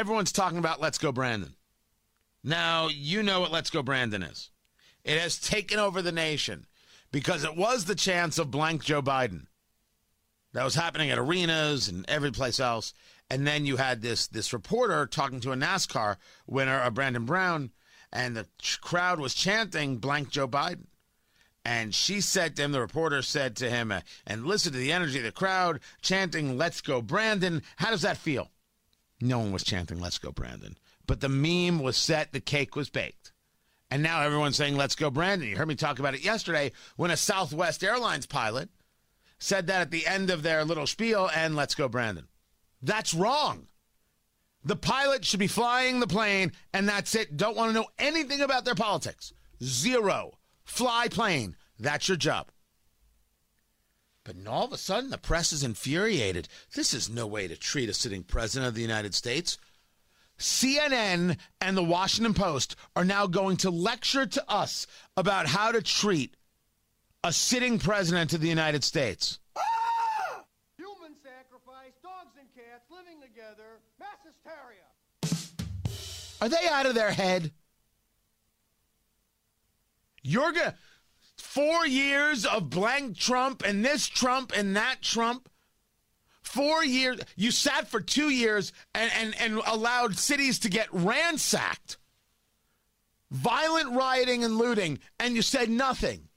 everyone's talking about Let's Go Brandon. Now, you know what Let's Go Brandon is. It has taken over the nation because it was the chants of blank Joe Biden that was happening at arenas and every place else. And then you had this this reporter talking to a NASCAR winner, uh, Brandon Brown, and the crowd was chanting blank Joe Biden. And she said to him, the reporter said to him, uh, and listen to the energy of the crowd chanting, Let's go, Brandon. How does that feel? No one was chanting, Let's go, Brandon. But the meme was set, the cake was baked. And now everyone's saying, Let's go, Brandon. You heard me talk about it yesterday when a Southwest Airlines pilot said that at the end of their little spiel, and Let's go, Brandon. That's wrong. The pilot should be flying the plane, and that's it. Don't want to know anything about their politics. Zero. Fly plane. That's your job. But all of a sudden, the press is infuriated. This is no way to treat a sitting president of the United States. CNN and the Washington Post are now going to lecture to us about how to treat a sitting president of the United States. Ah! Human sacrifice, dogs and cats living together, mass hysteria. Are they out of their head? You're going to. Four years of blank Trump and this Trump and that Trump. Four years. You sat for two years and, and, and allowed cities to get ransacked. Violent rioting and looting, and you said nothing.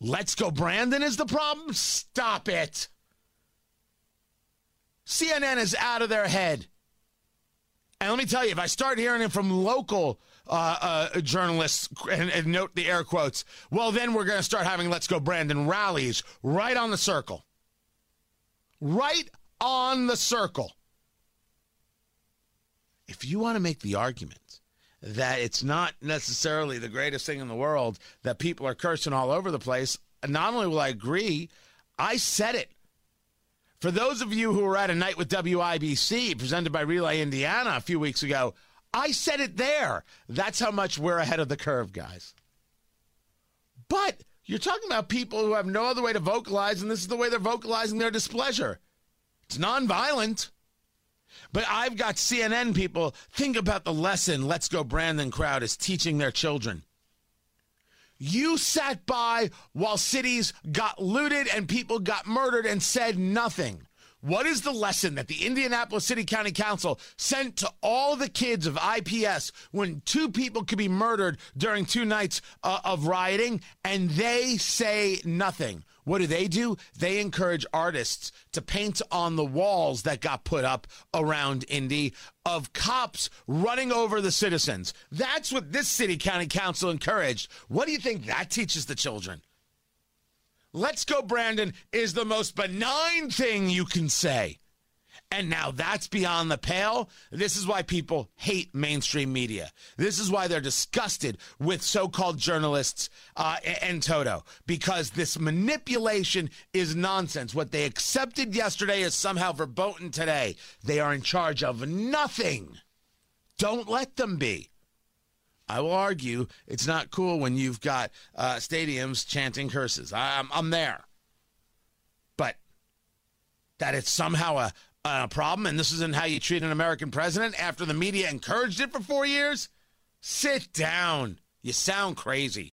Let's go, Brandon is the problem? Stop it. CNN is out of their head. And let me tell you, if I start hearing it from local uh, uh, journalists and, and, note the air quotes, well, then we're going to start having Let's Go Brandon rallies right on the circle. Right on the circle. If you want to make the argument that it's not necessarily the greatest thing in the world, that people are cursing all over the place, not only will I agree, I said it. For those of you who were at a night with WIBC presented by Relay Indiana a few weeks ago, I said it there. That's how much we're ahead of the curve, guys. But you're talking about people who have no other way to vocalize, and this is the way they're vocalizing their displeasure. It's nonviolent. But I've got CNN people think about the lesson Let's Go Brandon crowd is teaching their children. You sat by while cities got looted and people got murdered and said nothing. What is the lesson that the Indianapolis City County Council sent to all the kids of IPS when two people could be murdered during two nights uh, of rioting and they say nothing? What do they do? They encourage artists to paint on the walls that got put up around Indy of cops running over the citizens. That's what this city county council encouraged. What do you think that teaches the children? Let's go, Brandon, is the most benign thing you can say. And now that's beyond the pale. This is why people hate mainstream media. This is why they're disgusted with so called journalists uh, and Toto, because this manipulation is nonsense. What they accepted yesterday is somehow verboten today. They are in charge of nothing. Don't let them be. I will argue it's not cool when you've got uh, stadiums chanting curses. I'm, I'm there. But that it's somehow a, a problem and this isn't how you treat an American president after the media encouraged it for four years? Sit down. You sound crazy.